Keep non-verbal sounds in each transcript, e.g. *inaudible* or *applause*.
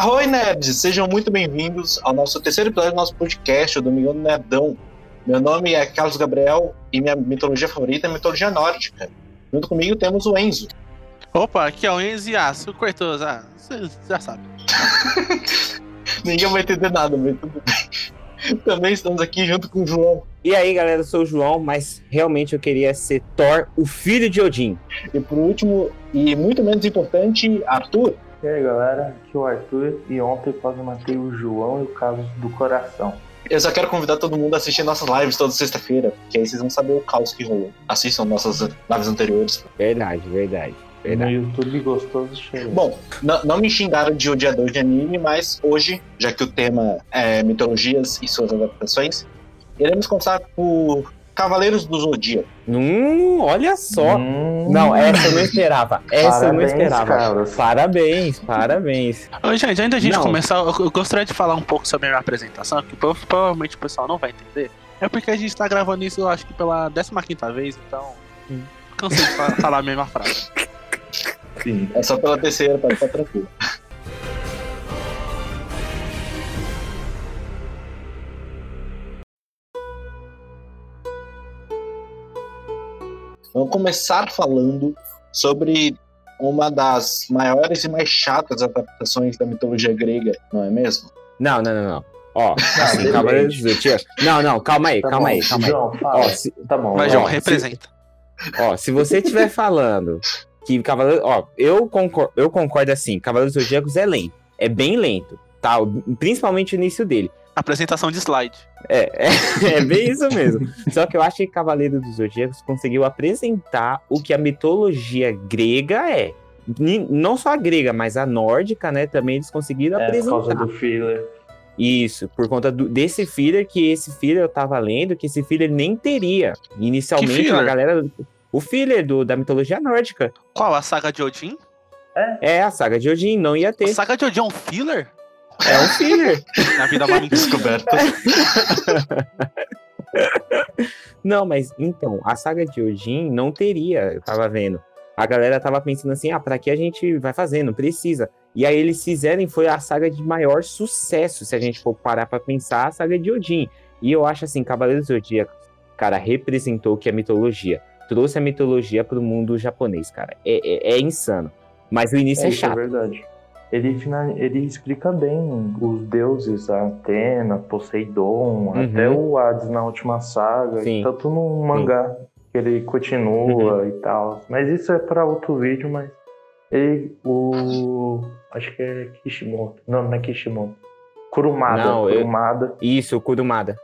Arroi, nerds! Sejam muito bem-vindos ao nosso terceiro episódio do nosso podcast, o Domingão do Nerdão. Meu nome é Carlos Gabriel e minha mitologia favorita é a mitologia nórdica. Junto comigo temos o Enzo. Opa, aqui é o Enzo e ah, o Cortoso, ah, você já sabe. *laughs* Ninguém vai entender nada, mas tudo bem. Também estamos aqui junto com o João. E aí, galera, eu sou o João, mas realmente eu queria ser Thor, o filho de Odin. E por último, e muito menos importante, Arthur. E aí galera, aqui é o Arthur e ontem quase matei o João e o Carlos do coração. Eu só quero convidar todo mundo a assistir nossas lives toda sexta-feira, porque aí vocês vão saber o caos que rolou. Assistam nossas lives anteriores. Verdade, verdade. verdade. No YouTube gostoso cheio. Bom, não, não me xingaram de odiador de anime, mas hoje, já que o tema é mitologias e suas adaptações, iremos começar por Cavaleiros do Zodíaco. Hum, olha só. Hum, Não, essa eu não esperava. Essa eu não Parabéns, esperava. Carlos. Parabéns, parabéns. Ô, gente, antes da gente Não. começar, eu, gostaria de falar um pouco sobre a minha apresentação, que prova- provavelmente o pessoal não vai entender. É porque a gente tá gravando isso, eu acho que pela 15 vez, então. Hum. Cansei de fa- falar a mesma frase. sim. É só pela terceira, pode ficar tranquilo. Vamos começar falando sobre uma das maiores e mais chatas adaptações da mitologia grega, não é mesmo? Não, não, não, não. Ó, assim. Cavaleiros do Zodíaco. Não, não, calma aí, Tá calma bom. aí, calma aí. João, fala. Ó, se, Tá bom. Mas, vai. João, ó, se- representa. ó, se você estiver falando que Cavaleiro. Ó, eu concordo, eu concordo assim, Cavaleiros do Zodíacos é lento. É bem lento, tá? Principalmente o início dele. Apresentação de slide. É, é, *laughs* é bem isso mesmo. Só que eu acho que Cavaleiro dos Zodíacos conseguiu apresentar o que a mitologia grega é. Não só a grega, mas a nórdica, né? Também eles conseguiram É, por apresentar. causa do filler. Isso, por conta do- desse filler, que esse filler eu tava lendo, que esse filler nem teria. Inicialmente, a galera. O filler do, da mitologia nórdica. Qual? A saga de Odin? É a saga de Odin, não ia A ter. saga de Odin é um filler? É um filler. *laughs* Na vida é uma. Descoberta. Não, mas então, a saga de Odin não teria, eu tava vendo. A galera tava pensando assim, ah, pra que a gente vai fazer? Não precisa. E aí eles fizeram e foi a saga de maior sucesso, se a gente for parar pra pensar, a saga de Odin. E eu acho assim, Cavaleiros do Zodíaco, cara, representou o que é mitologia. Trouxe a mitologia pro mundo japonês, cara. É, é- é insano. Mas o início É, é, é chato. verdade. Ele, fina- ele explica bem os deuses, a Atena, Poseidon, até o Hades na última saga, Uhum. Sim. tanto no mangá que ele continua Uhum. e tal. Mas isso é para outro vídeo, mas ele, o acho que é Kishimoto. Não, não é Kishimoto. Kurumada. Não, eu- Kurumada. Isso, o Kurumada.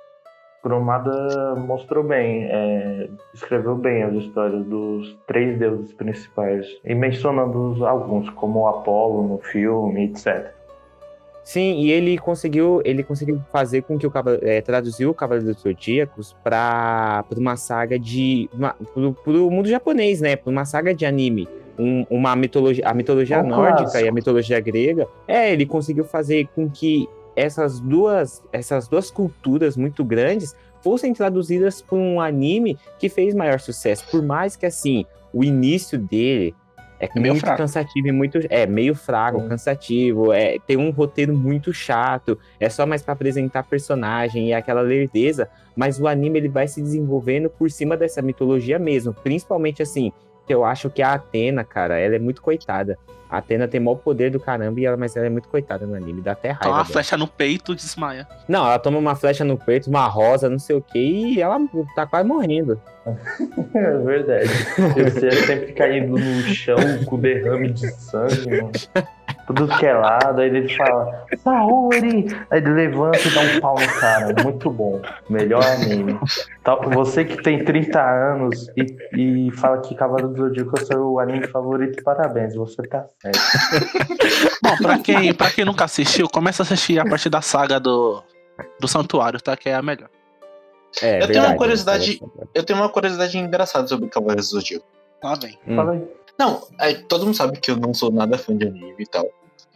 Kurumada mostrou bem, é, escreveu bem as histórias dos três deuses principais e mencionando alguns, como o Apolo no filme, etc. Sim, e ele conseguiu, ele conseguiu fazer com que o eh, traduziu o Cavaleiro dos Zodíacos para uma saga de pro, pro mundo japonês, né? Para uma saga de anime, Um- uma mitologia, a mitologia Um nórdica clássico. e a mitologia grega. É, ele conseguiu fazer com que essas duas, essas duas culturas muito grandes fossem traduzidas por um anime que fez maior sucesso. Por mais que assim, o início dele é meio muito fraco. cansativo e muito. É, meio fraco, Sim. cansativo. É, tem um roteiro muito chato. É só mais pra apresentar personagem e aquela lerdeza. Mas o anime ele vai se desenvolvendo por cima dessa mitologia mesmo. Principalmente assim, que eu acho que a Atena, cara, ela é muito coitada. A Atena tem maior poder do caramba, e ela, mas ela é muito coitada no anime. Dá até Toma raiva. uma dela. flecha no peito e desmaia. Não, ela toma uma flecha no peito, uma rosa, não sei o que, e ela tá quase morrendo. *laughs* É verdade. Você é sempre caindo no chão com derrame de sangue, mano. *laughs* Tudo que é lado, aí ele fala, Saori! Aí ele levanta e dá um pau no cara. Muito bom. Melhor anime. Tá, Você que tem 30 anos e, e fala que Cavaleiro do Zodíaco é o seu anime favorito, parabéns, você tá certo. *laughs* Bom, pra quem, pra quem nunca assistiu, começa a assistir a partir da saga do, do Santuário, tá? Que é a melhor. É, Eu tenho uma verdade, curiosidade- verdade. Eu tenho uma curiosidade engraçada sobre Cavaleiros do Zodíaco. Lá vem. Hum. Fala aí. Não, é, todo mundo sabe que eu não sou nada fã de anime e tal.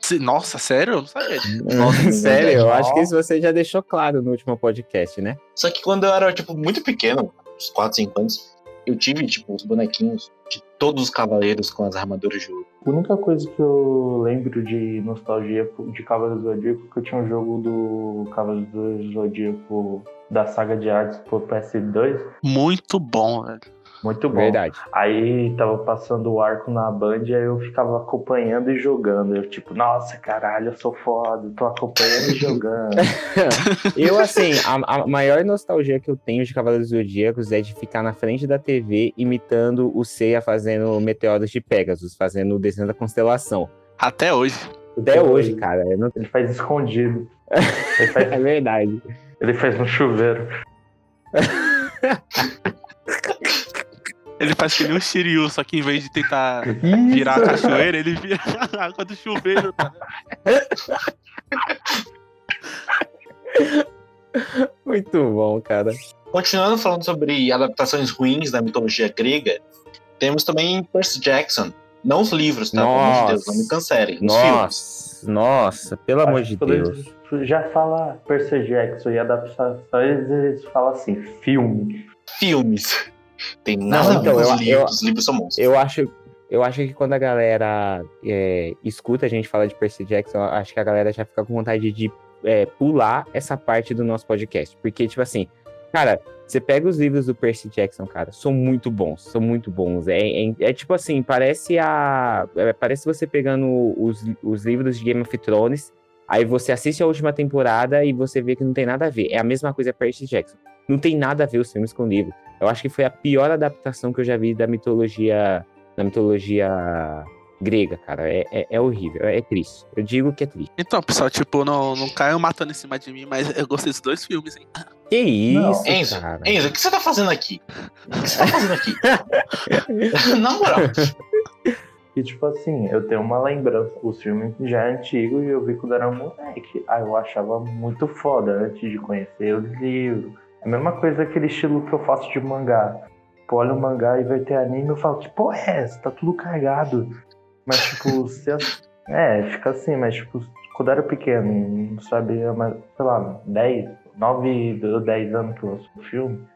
Se- Nossa, sério? Eu não sabia. Nossa, Sério, eu acho que isso você já deixou claro no último podcast, né? Só que quando eu era, tipo, muito pequeno, uns 4, 5 anos, eu tive, tipo, os bonequinhos de todos os cavaleiros com as armaduras de ouro. A única coisa que eu lembro de nostalgia de Cavaleiros do Zodíaco é que eu tinha um jogo do Cavaleiros do Zodíaco da saga de Hades por PS2. Muito bom, velho. Muito bom. Verdade. Aí tava passando o arco na Band e aí eu ficava acompanhando e jogando. Eu tipo, nossa, caralho, eu sou foda, tô acompanhando e jogando. *laughs* Eu, assim, a, a maior nostalgia que eu tenho de Cavaleiros Zodíacos é de ficar na frente da TV imitando o Seiya fazendo meteoros de Pegasus, fazendo o desenho da constelação. Até hoje. Até hoje, cara. não- Ele faz escondido. Ele faz, *laughs* É verdade. ele faz no chuveiro. *laughs* Ele faz que nem um Shiryu, só que em vez de tentar Isso. virar a cachoeira, ele vira a água do chuveiro. Tá? Muito bom, cara. Continuando falando sobre adaptações ruins da mitologia grega, temos também Percy Jackson. Não os livros, tá? Pelo amor de Deus, não me cancelem. Os filmes. Nossa, nossa, pelo amor de Deus. Já fala Percy Jackson e adaptações, eles falam assim, filme. Filmes. Tem nada então, a ver com eu- os livros. Os livros são monstros. Eu acho, eu acho que quando a galera é, escuta a gente falar de Percy Jackson, acho que a galera já fica com vontade de é, pular essa parte do nosso podcast. Porque, tipo assim, cara, você pega os livros do Percy Jackson, cara, são muito bons, são muito bons. É, é- é tipo assim, parece a. é, parece você pegando os, os livros de Game of Thrones, aí você assiste a última temporada e você vê que não tem nada a ver. É a mesma coisa Percy Jackson. Não tem nada a ver os filmes com o livro. Eu acho que foi a pior adaptação que eu já vi da mitologia da mitologia grega, cara. É, é, é horrível, é, triste. Eu digo que é triste. Então, pessoal, tipo, não, não caiam matando em cima de mim, mas eu gostei dos dois filmes, hein? Que isso, Não, Enzo, cara. Enzo, o que você tá fazendo aqui? O que você tá fazendo aqui? *laughs* Na moral. E tipo assim, eu tenho uma lembrança, o filme já é antigo e eu vi quando era moleque. Aí eu achava muito foda antes de conhecer os livros. É a mesma coisa aquele estilo que eu faço de mangá. Pô, olha o mangá e vai ter anime eu falo, que porra é essa? Tá tudo cagado. Mas tipo, *laughs* se as- é, fica assim, mas tipo, quando era pequeno, não sabia, mas, sei lá, 10, 9 ou 10 anos que lançou o filme.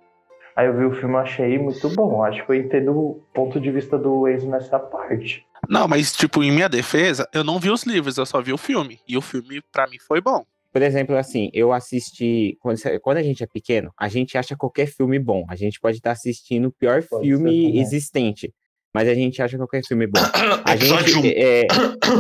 Aí eu vi o filme e achei muito bom. Acho que eu entendo o ponto de vista do Enzo nessa parte. Não, mas, tipo, em minha defesa, eu não vi os livros, eu só vi o filme. E o filme, pra mim, foi bom. Por exemplo, assim, eu assisti. Quando, a gente é pequeno, a gente acha qualquer filme bom. A gente pode estar assistindo o pior Pode filme existente. Mas a gente acha qualquer filme bom. *coughs* A Episódio 1. gente. É,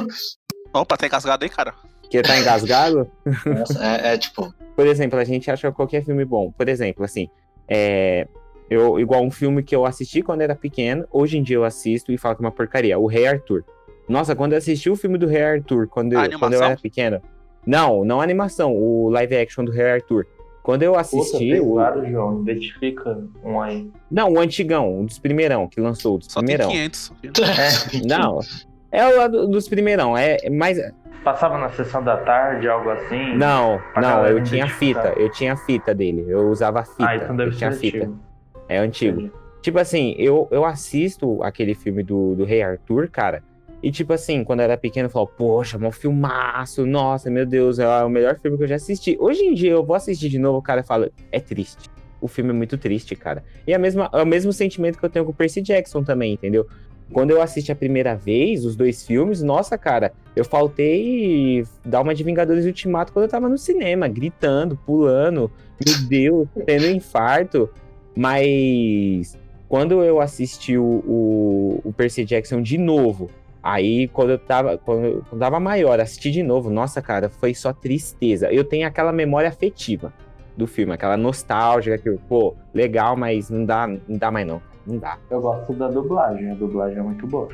*coughs* Opa, tá engasgado aí, cara? que tá engasgado? *laughs* Nossa, é, é tipo, Por exemplo, a gente acha qualquer filme bom. Por exemplo, assim, é, eu, igual um filme que eu assisti quando era pequeno, hoje em dia eu assisto e falo que é uma porcaria, o Rei Arthur. Nossa, quando eu assisti o filme do Rei Arthur, quando, eu, quando eu era pequeno. Não, não a animação, o live action do Rei Arthur. Quando eu Puta, assisti. tem o- vários, João. Identifica um aí. Não, o antigão, um dos primeirão, que lançou, o dos Só primeirão. tem *laughs* 500. É, não. É o lá do- dos primeirão, é mais. Passava na sessão da tarde, algo assim? Não, não, eu tinha fita, eu tinha fita dele, eu usava fita, Ah, então deve eu ser tinha fita, antigo. é antigo. Tipo assim, eu, eu assisto aquele filme do, do Rei Arthur, cara, e tipo assim, quando eu era pequeno, eu falava, poxa, um filmaço, nossa, meu Deus, é o melhor filme que eu já assisti. Hoje em dia, eu vou assistir de novo, o cara fala, é triste. O filme é muito triste, cara. E a mesma, é o mesmo sentimento que eu tenho com o Percy Jackson também, entendeu? Quando eu assisti a primeira vez, os dois filmes, nossa, cara, eu faltei dar uma de Vingadores Ultimato quando eu tava no cinema, gritando, pulando, meu Deus, tendo infarto. Mas quando eu assisti o, o, o Percy Jackson de novo, aí quando eu tava, quando eu quando tava maior, assisti de novo, nossa, cara, foi só tristeza. Eu tenho aquela memória afetiva do filme, aquela nostálgica que, pô, legal, mas não dá, não dá mais não. Não dá. Eu gosto da dublagem, a dublagem é muito boa.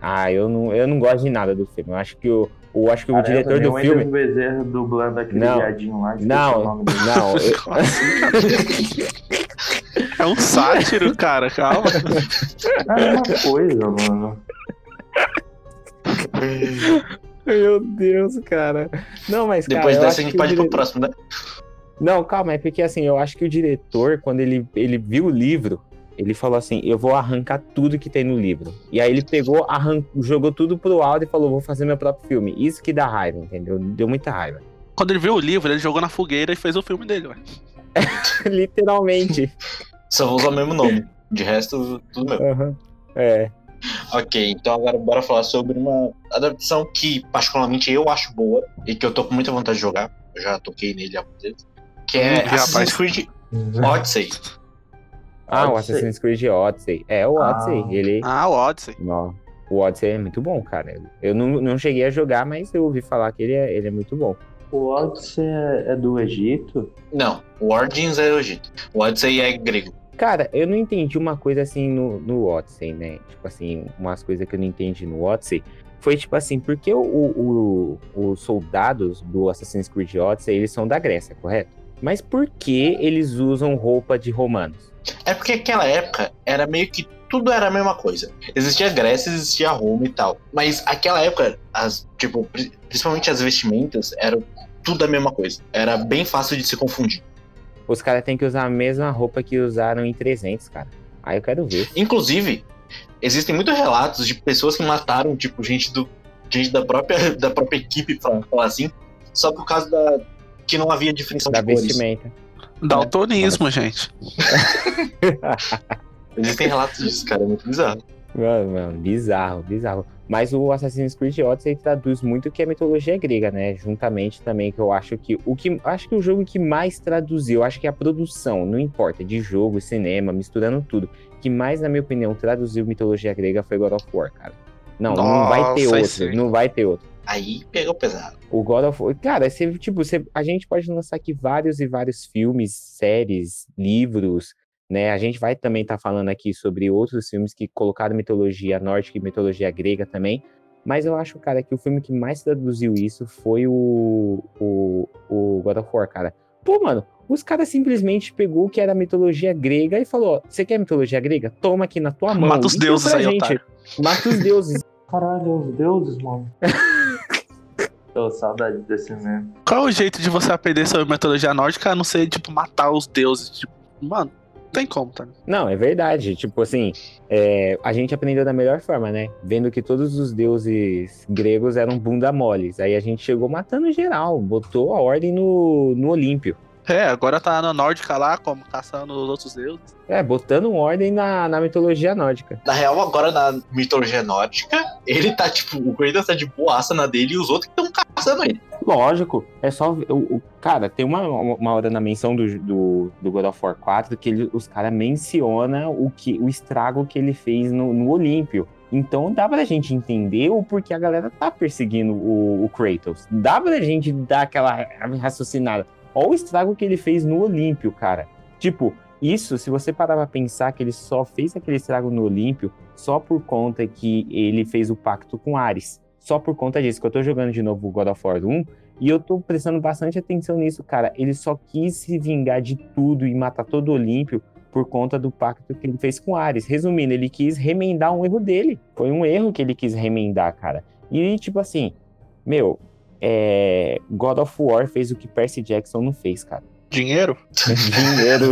Ah, eu não, eu não gosto de nada do filme. Eu acho que o, o, acho que o Caramba, diretor do o filme. Bezerra dublando aquele Não. viadinho lá. Não. o. Não, eu- *laughs* cara? É um sátiro, cara, calma. É a mesma coisa, mano. Meu Deus, cara. Não, mas cara, depois dessa a gente pode ir pro próximo, né? Não, calma, é porque assim, eu acho que o diretor, quando ele, ele viu o livro, ele falou assim: eu vou arrancar tudo que tem no livro. E aí ele pegou, arran... jogou tudo pro alto e falou: vou fazer meu próprio filme. Isso que dá raiva, entendeu? Deu muita raiva. Quando ele viu o livro, ele jogou na fogueira e fez o filme dele, ué. *laughs* Literalmente. Só usa o mesmo nome. De resto, tudo meu. Aham. É. Ok, então agora bora falar sobre uma adaptação que, particularmente, eu acho boa e que eu tô com muita vontade de jogar. Eu já toquei nele algumas vezes. Que é Hum, Assassin's rapaz. Creed. *laughs* Odyssey. Ah, o Odyssey. Assassin's Creed Odyssey. É, o Odyssey. Ah. Ele. Ah, o Odyssey. Ó, o Odyssey é muito bom, cara. Eu não, não cheguei a jogar, mas eu ouvi falar que ele é, ele é muito bom. O Odyssey é é do Egito? Não, o Origins é o Egito. O Odyssey é grego. Cara, eu não entendi uma coisa assim no, no Odyssey, né? Tipo assim, umas coisas que eu não entendi no Odyssey. Foi tipo assim, porque o, o- o- os soldados do Assassin's Creed Odyssey, eles são da Grécia, correto? Mas por que eles usam roupa de romanos? É porque aquela época era meio que tudo era a mesma coisa. Existia Grécia, existia Roma e tal. Mas aquela época, as, tipo, pri- principalmente as vestimentas, eram tudo a mesma coisa. Era bem fácil de se confundir. Os caras têm que usar a mesma roupa que usaram em 300, cara. Aí eu quero ver. Inclusive, existem muitos relatos de pessoas que mataram, tipo, gente do gente da própria *laughs* da própria equipe, pra falar assim, só por causa da que não havia definição Da de cores. vestimenta. Daltonismo, gente. *laughs* Existem relatos disso, cara, é muito bizarro. Mano, mano, bizarro, bizarro. Mas o Assassin's Creed Odyssey traduz muito o que é mitologia grega, né? Juntamente também que eu acho que o que acho que o jogo que mais traduziu, acho que a produção, não importa, de jogo, cinema, misturando tudo, que mais na minha opinião traduziu mitologia grega foi God of War, cara. Não, não vai ter Nossa, outro, sim. não vai ter outro. Aí pegou pesado. O God of War, cara, você, tipo, você, a gente pode lançar aqui vários e vários filmes, séries, livros, né? A gente vai também estar falando aqui sobre outros filmes que colocaram mitologia nórdica e mitologia grega também. Mas eu acho, cara, que o filme que mais traduziu isso foi o, o, o God of War, cara. Pô, mano, os caras simplesmente pegou o que era mitologia grega e falou: você quer mitologia grega? Toma aqui na tua mão. Mata os deu deuses aí, otário. Mata os deuses. *laughs* Caralho, os deuses, mano. *laughs* Tô saudade desse mesmo. Qual é o jeito de você aprender sobre mitologia nórdica a não ser, tipo, matar os deuses? Tipo, mano, tem como, tá? Não, é verdade. Tipo assim, é, a gente aprendeu da melhor forma, né? Vendo que todos os deuses gregos eram bunda moles. Aí a gente chegou matando geral, botou a ordem no, no Olímpio. É, agora tá na nórdica lá, como caçando os outros deuses. É, botando ordem na, na mitologia nórdica. Na real, agora na mitologia nórdica, ele tá, tipo, o Kratos tá de boaça na dele e os outros que estão caçando ele. Lógico, é só. ver- O, o- cara, tem uma, uma hora na menção do, do, do God of War 4 que ele- os caras mencionam o, que, o estrago que ele fez no, no Olímpio. Então dá pra gente entender o porquê a galera tá perseguindo o, o Kratos. Dá pra gente dar aquela raciocinada. Olha o estrago que ele fez no Olímpio, cara. Tipo, isso, se você parar pra pensar que ele só fez aquele estrago no Olímpio só por conta que ele fez o pacto com Ares. Só por conta disso, que eu tô jogando de novo o God of War 1 e eu tô prestando bastante atenção nisso, cara. Ele só quis se vingar de tudo e matar todo o Olímpio por conta do pacto que ele fez com Ares. Resumindo, ele quis remendar um erro dele. Foi um erro que ele quis remendar, cara. E, tipo assim, meu, é... God of War fez o que Percy Jackson não fez, cara. Dinheiro? Dinheiro.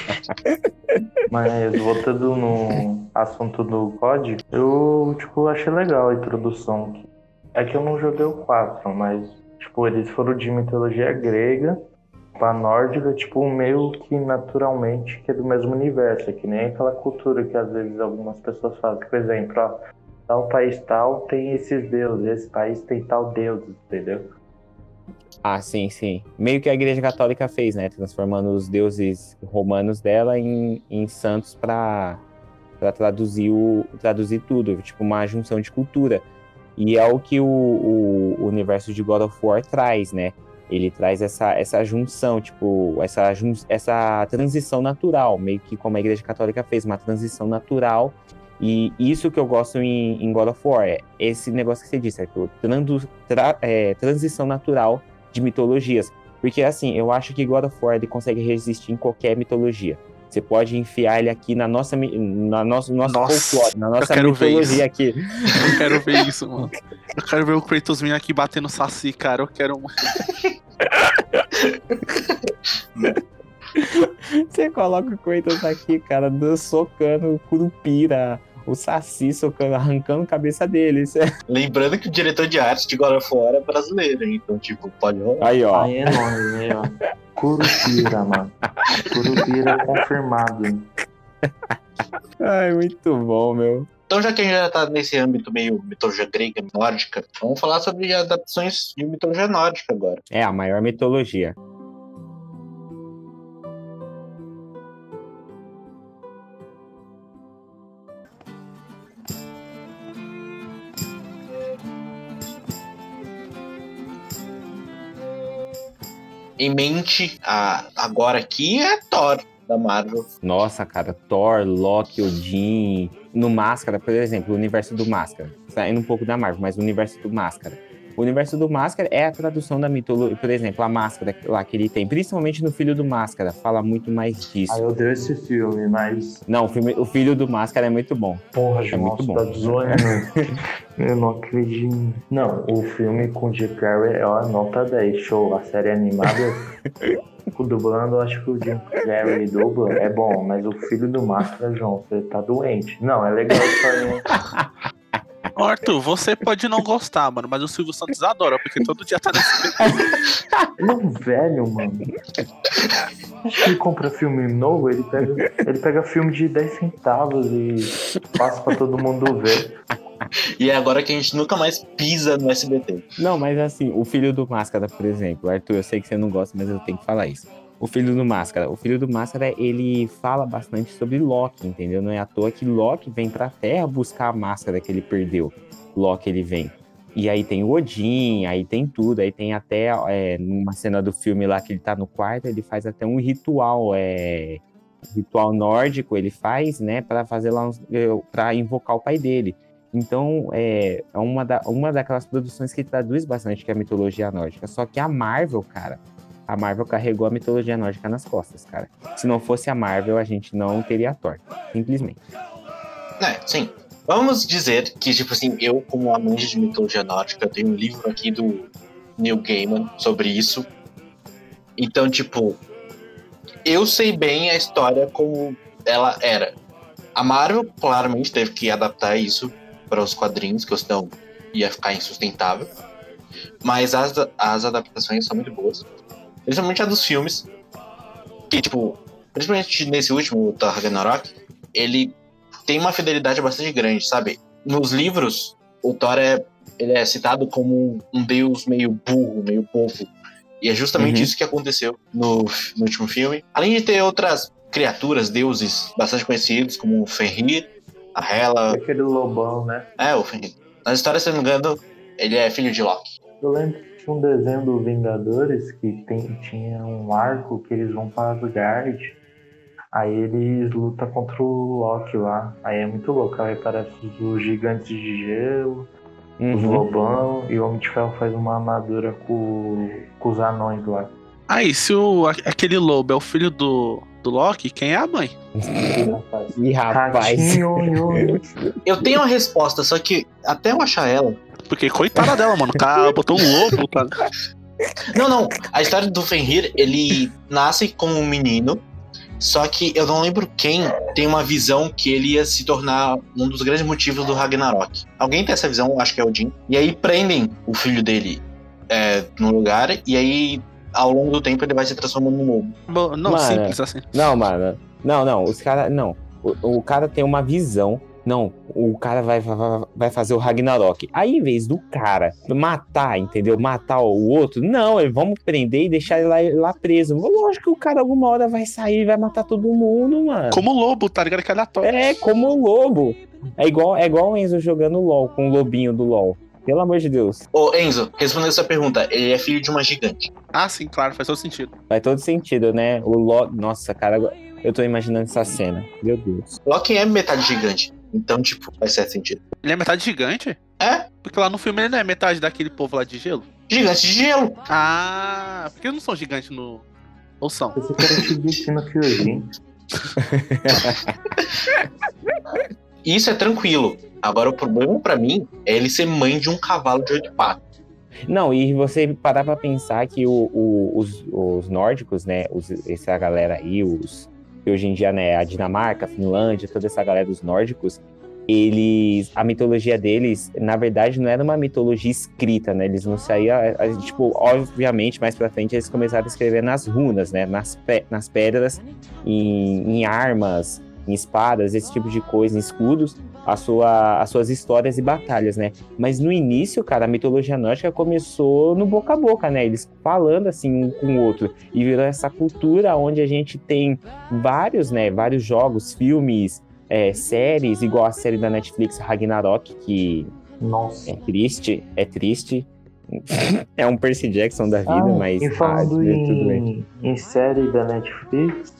*laughs* Mas voltando no assunto do COD, eu, tipo, achei legal a introdução. É que eu não joguei o 4, mas, tipo, eles foram de mitologia grega pra nórdica, tipo, meio que naturalmente que é do mesmo universo, é que nem aquela cultura que às vezes algumas pessoas fazem. Por exemplo, ó, tal país tal tem esses deuses, esse país tem tal deus, entendeu? Ah, sim, sim. Meio que a Igreja Católica fez, né? Transformando os deuses romanos dela em, em santos para traduzir, o, traduzir tudo, tipo uma junção de cultura. E é o que o, o, o universo de God of War traz, né? Ele traz essa, essa junção, tipo, essa, essa transição natural, meio que como a Igreja Católica fez, uma transição natural. E isso que eu gosto em, em God of War, é esse negócio que você disse, trandu- tra- é, transição natural de mitologias. Porque assim, eu acho que God of War ele consegue resistir em qualquer mitologia. Você pode enfiar ele aqui na nossa, na nosso, nosso Nossa, folclore, na nossa mitologia aqui. Eu quero ver isso, mano. Eu quero ver o Kratos vindo aqui batendo saci, cara. Eu quero. *laughs* Você coloca o Kratos aqui, cara, do- socando Curupira, o Saci socando, arrancando a cabeça dele. Isso é- Lembrando que o diretor de arte de God of War é brasileiro, hein? então, tipo, pode rolar. Aí, ó. Aí é nóis, aí, ó. Curupira, mano. Curupira confirmado. Ai, muito bom, meu. Então, já que a gente já tá nesse âmbito meio mitologia grega, nórdica, vamos falar sobre adaptações de mitologia nórdica agora. É a maior mitologia. Em mente, a, agora aqui é Thor, da Marvel. Nossa, cara, Thor, Loki, Odin. No Máscara, por exemplo, o universo do Máscara. Saindo um pouco da Marvel, mas o universo do Máscara. O universo do Máscara é a tradução da mitologia. Por exemplo, a máscara lá que ele tem, principalmente no Filho do Máscara, fala muito mais disso. Ah, eu odeio esse filme, mas. Não, o, filme, o Filho do Máscara é muito bom. Porra, É João, muito você bom. tá zoando. *laughs* eu não acredito. Não, o filme com o Jim Carrey é uma nota 10. Show. A série animada. *laughs* com dublando, eu acho que o Jim Carrey dubla é bom, mas o filho do Máscara, João, você tá doente. Não, é legal isso aí. *laughs* Ô, Arthur, você pode não gostar, mano, mas o Silvio Santos adora, porque todo dia tá nesse. *laughs* Ele é um velho, mano. Ele compra filme novo, ele pega, ele pega filme de 10 centavos e passa pra todo mundo ver. E é agora que a gente nunca mais pisa no SBT. Não, mas assim, o Filho do Máscara, por exemplo. Arthur, eu sei que você não gosta, mas eu tenho que falar isso. O Filho do Máscara. O Filho do Máscara, ele fala bastante sobre Loki, entendeu? Não é à toa que Loki vem pra Terra buscar a máscara que ele perdeu. Loki, ele vem. E aí tem o Odin, aí tem tudo, aí tem até é, numa cena do filme lá que ele tá no quarto, ele faz até um ritual, é, ritual nórdico, ele faz, né, para fazer lá, para invocar o pai dele. Então, é, é uma, da, uma daquelas produções que traduz bastante que é a mitologia nórdica. Só que a Marvel, cara, a Marvel carregou a mitologia nórdica nas costas, cara. Se não fosse a Marvel, a gente não teria Thor, simplesmente. É, sim. Vamos dizer que, tipo assim, eu, como amante de mitologia nórdica, tenho um livro aqui do Neil Gaiman sobre isso. Então, tipo, eu sei bem a história como ela era. A Marvel claramente teve que adaptar isso para os quadrinhos, que senão ia ficar insustentável. Mas as, as adaptações são muito boas. Principalmente a dos filmes. Que, tipo, principalmente nesse último, o Thor Ragnarok, ele tem uma fidelidade bastante grande, sabe? Nos livros, o Thor é, ele é citado como um deus meio burro, meio povo. E é justamente Uhum. isso que aconteceu no, no último filme. Além de ter outras criaturas, deuses bastante conhecidos, como o Fenrir, a Hela. Aquele lobão, né? É, o Fenrir. Nas histórias, se eu não me engano, ele é filho de Loki. Eu lembro tinha um desenho do Vingadores que tem, tinha um arco que eles vão para Asgard. Aí eles lutam contra o Loki lá. Aí é muito louco. Aí aparece os gigantes de gelo, os Uhum. lobão, e o Homem de Ferro faz uma armadura com, com os anões lá. Aí, se o, aquele lobo é o filho do, do Loki, quem é a mãe? E, rapaz, Ih, rapaz. *laughs* Eu tenho uma resposta, só que até eu achar ela. Porque coitada dela, mano. O cara botou um lobo, tá? Não, não. A história do Fenrir, ele nasce como um menino. Só que eu não lembro quem tem uma visão que ele ia se tornar um dos grandes motivos do Ragnarok. Alguém tem essa visão, acho que é Odin. E aí prendem o filho dele é, no lugar, e aí ao longo do tempo ele vai se transformando num lobo. Bo- Não, Mano. simples assim. Não, mano. Não, não. Os caras. Não. O, o cara tem uma visão. Não, o cara vai, vai, vai fazer o Ragnarok. Aí, em vez do cara matar, entendeu? Matar o outro, não, vamos prender e deixar ele lá, lá preso. Lógico que o cara alguma hora vai sair e vai matar todo mundo, mano. Como lobo, tá ligado? Que é aleatório. É, como o lobo. É igual, é igual o Enzo jogando LOL com o lobinho do LOL. Pelo amor de Deus. Ô, Enzo, respondendo essa pergunta, ele é filho de uma gigante. Ah, sim, claro, faz todo sentido. Faz todo sentido, né? O LOL. Nossa, cara, agora- eu tô imaginando essa cena. Meu Deus. Loki é metade gigante. Então, tipo, faz certo sentido. Ele é metade gigante? É, Porque lá no filme ele não é metade daquele povo lá de gelo? gigante de gelo. Ah, porque eles não são gigantes no. Ou são? Esse cara te no Kyojin. Isso é tranquilo. Agora, o problema pra mim é ele ser mãe de um cavalo de oito patas. Não, e você parar pra pensar que o- o- os, os nórdicos, né, os, essa galera aí, os que hoje em dia, né, a Dinamarca, a Finlândia, toda essa galera dos nórdicos, eles, a mitologia deles, na verdade, não era uma mitologia escrita, né, eles não saíam, tipo, obviamente, mais pra frente eles começaram a escrever nas runas, né, nas, pe- nas pedras, em, em armas, em espadas, esse tipo de coisa, em escudos, a sua, as suas histórias e batalhas, né? Mas no início, cara, a mitologia nórdica começou no boca a boca, né? Eles falando assim um com o outro e virou essa cultura onde a gente tem vários, né? Vários jogos, filmes, é, séries, igual a série da Netflix Ragnarok, que Nossa. é triste, é triste. *laughs* é um Percy Jackson da vida, Ah, mas e falando ah, tudo bem. em, em série da Netflix,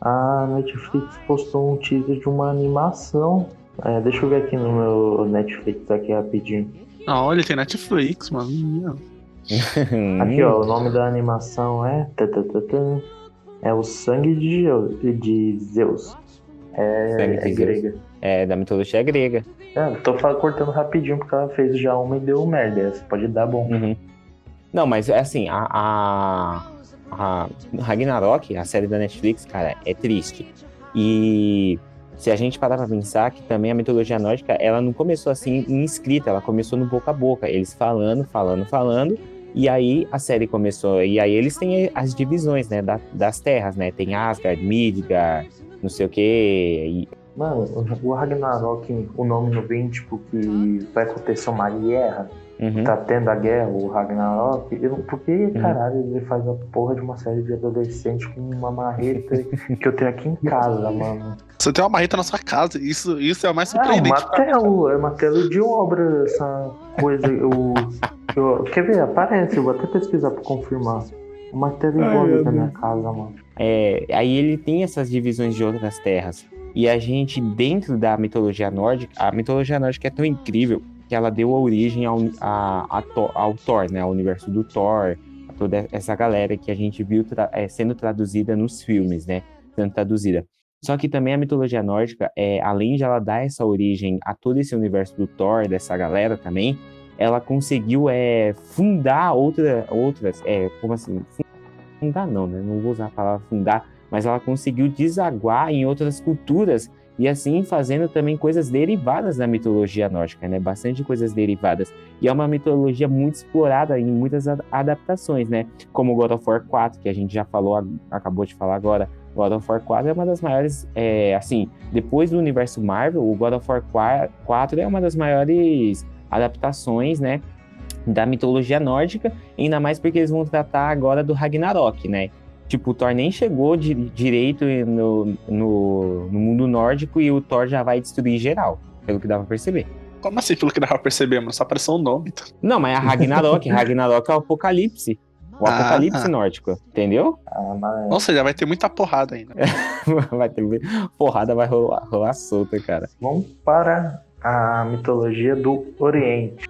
a Netflix postou um teaser de uma animação. É, deixa eu ver aqui no meu Netflix aqui rapidinho. Ah, olha, tem Netflix, mano. *laughs* Aqui, ó, o nome da animação é. É o Sangue de, de Zeus. É, Sangue de é Zeus. grega. É da mitologia grega. É, tô cortando rapidinho porque ela fez já uma e deu merda. Essa pode dar bom. Uhum. Não, mas é assim, a, a, a Ragnarok, a série da Netflix, cara, é triste. E se a gente parar pra pensar que também a mitologia nórdica, ela não começou assim em escrita, ela começou no boca a boca, eles falando, falando, falando, e aí a série começou, e aí eles têm as divisões, né, da- das terras, né, tem Asgard, Midgard, não sei o que, Mano, o Ragnarok, o nome não vem, tipo, que vai acontecer uma guerra. Uhum. Tá tendo a guerra, o Ragnarok. Eu, por que, caralho, ele faz a porra de uma série de adolescente com uma marreta que eu tenho aqui em casa, *laughs* mano? Você tem uma marreta na sua casa, isso, isso é o mais É um surpreendente. martelo, é martelo de obra, essa coisa. Eu, eu- quer ver? Aparece, eu vou até pesquisar pra confirmar. O martelo Ai, igual meu da minha casa, mano. É, aí ele tem essas divisões de outras terras. E a gente, dentro da mitologia nórdica, a mitologia nórdica é tão incrível que ela deu origem ao, a, a ao Thor, né? Ao universo do Thor, a toda essa galera que a gente viu tra- é, sendo traduzida nos filmes, né? Sendo traduzida. Só que também a mitologia nórdica, é, além de ela dar essa origem a todo esse universo do Thor, dessa galera também, ela conseguiu é, fundar outra, outras, é, como assim, fundar não, né? Não vou usar a palavra fundar, mas ela conseguiu desaguar em outras culturas e assim fazendo também coisas derivadas da mitologia nórdica, né? Bastante coisas derivadas. E é uma mitologia muito explorada em muitas adaptações, né? Como God of War 4, que a gente já falou, acabou de falar agora. God of War 4 é uma das maiores, é, assim, depois do universo Marvel, o God of War 4 4 é uma das maiores adaptações, né? Da mitologia nórdica, ainda mais porque eles vão tratar agora do Ragnarok, né? Tipo, o Thor nem chegou de, direito no, no, no mundo nórdico e o Thor já vai destruir geral, pelo que dá pra perceber. Como assim, pelo que dá pra perceber, mano? Só apareceu o nome. Tá? Não, mas é Ragnarok. *laughs* Ragnarok é o apocalipse. O Ah, apocalipse ah. nórdico, entendeu? Ah, mas... Ou seja, vai ter muita porrada ainda. *laughs* Vai ter porrada, vai rolar, rolar solta, cara. Vamos para a mitologia do Oriente.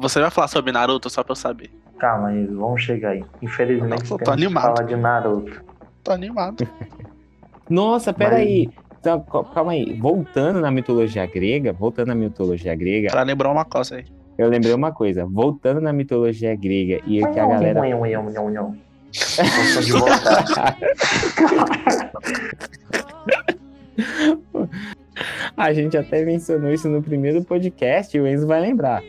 Você vai falar sobre Naruto só pra eu saber. Calma aí, vamos chegar aí. Infelizmente, Nossa, eu tô animado. falar de Naruto. Tô animado. *laughs* Nossa, Mas- peraí. Então, cal- calma aí. Voltando na mitologia grega, voltando na mitologia grega, Pra lembrar uma coisa aí. eu lembrei uma coisa. Voltando na mitologia grega e que a galera Gostou *laughs* de voltar. A gente até mencionou isso no primeiro podcast, e o Enzo vai lembrar.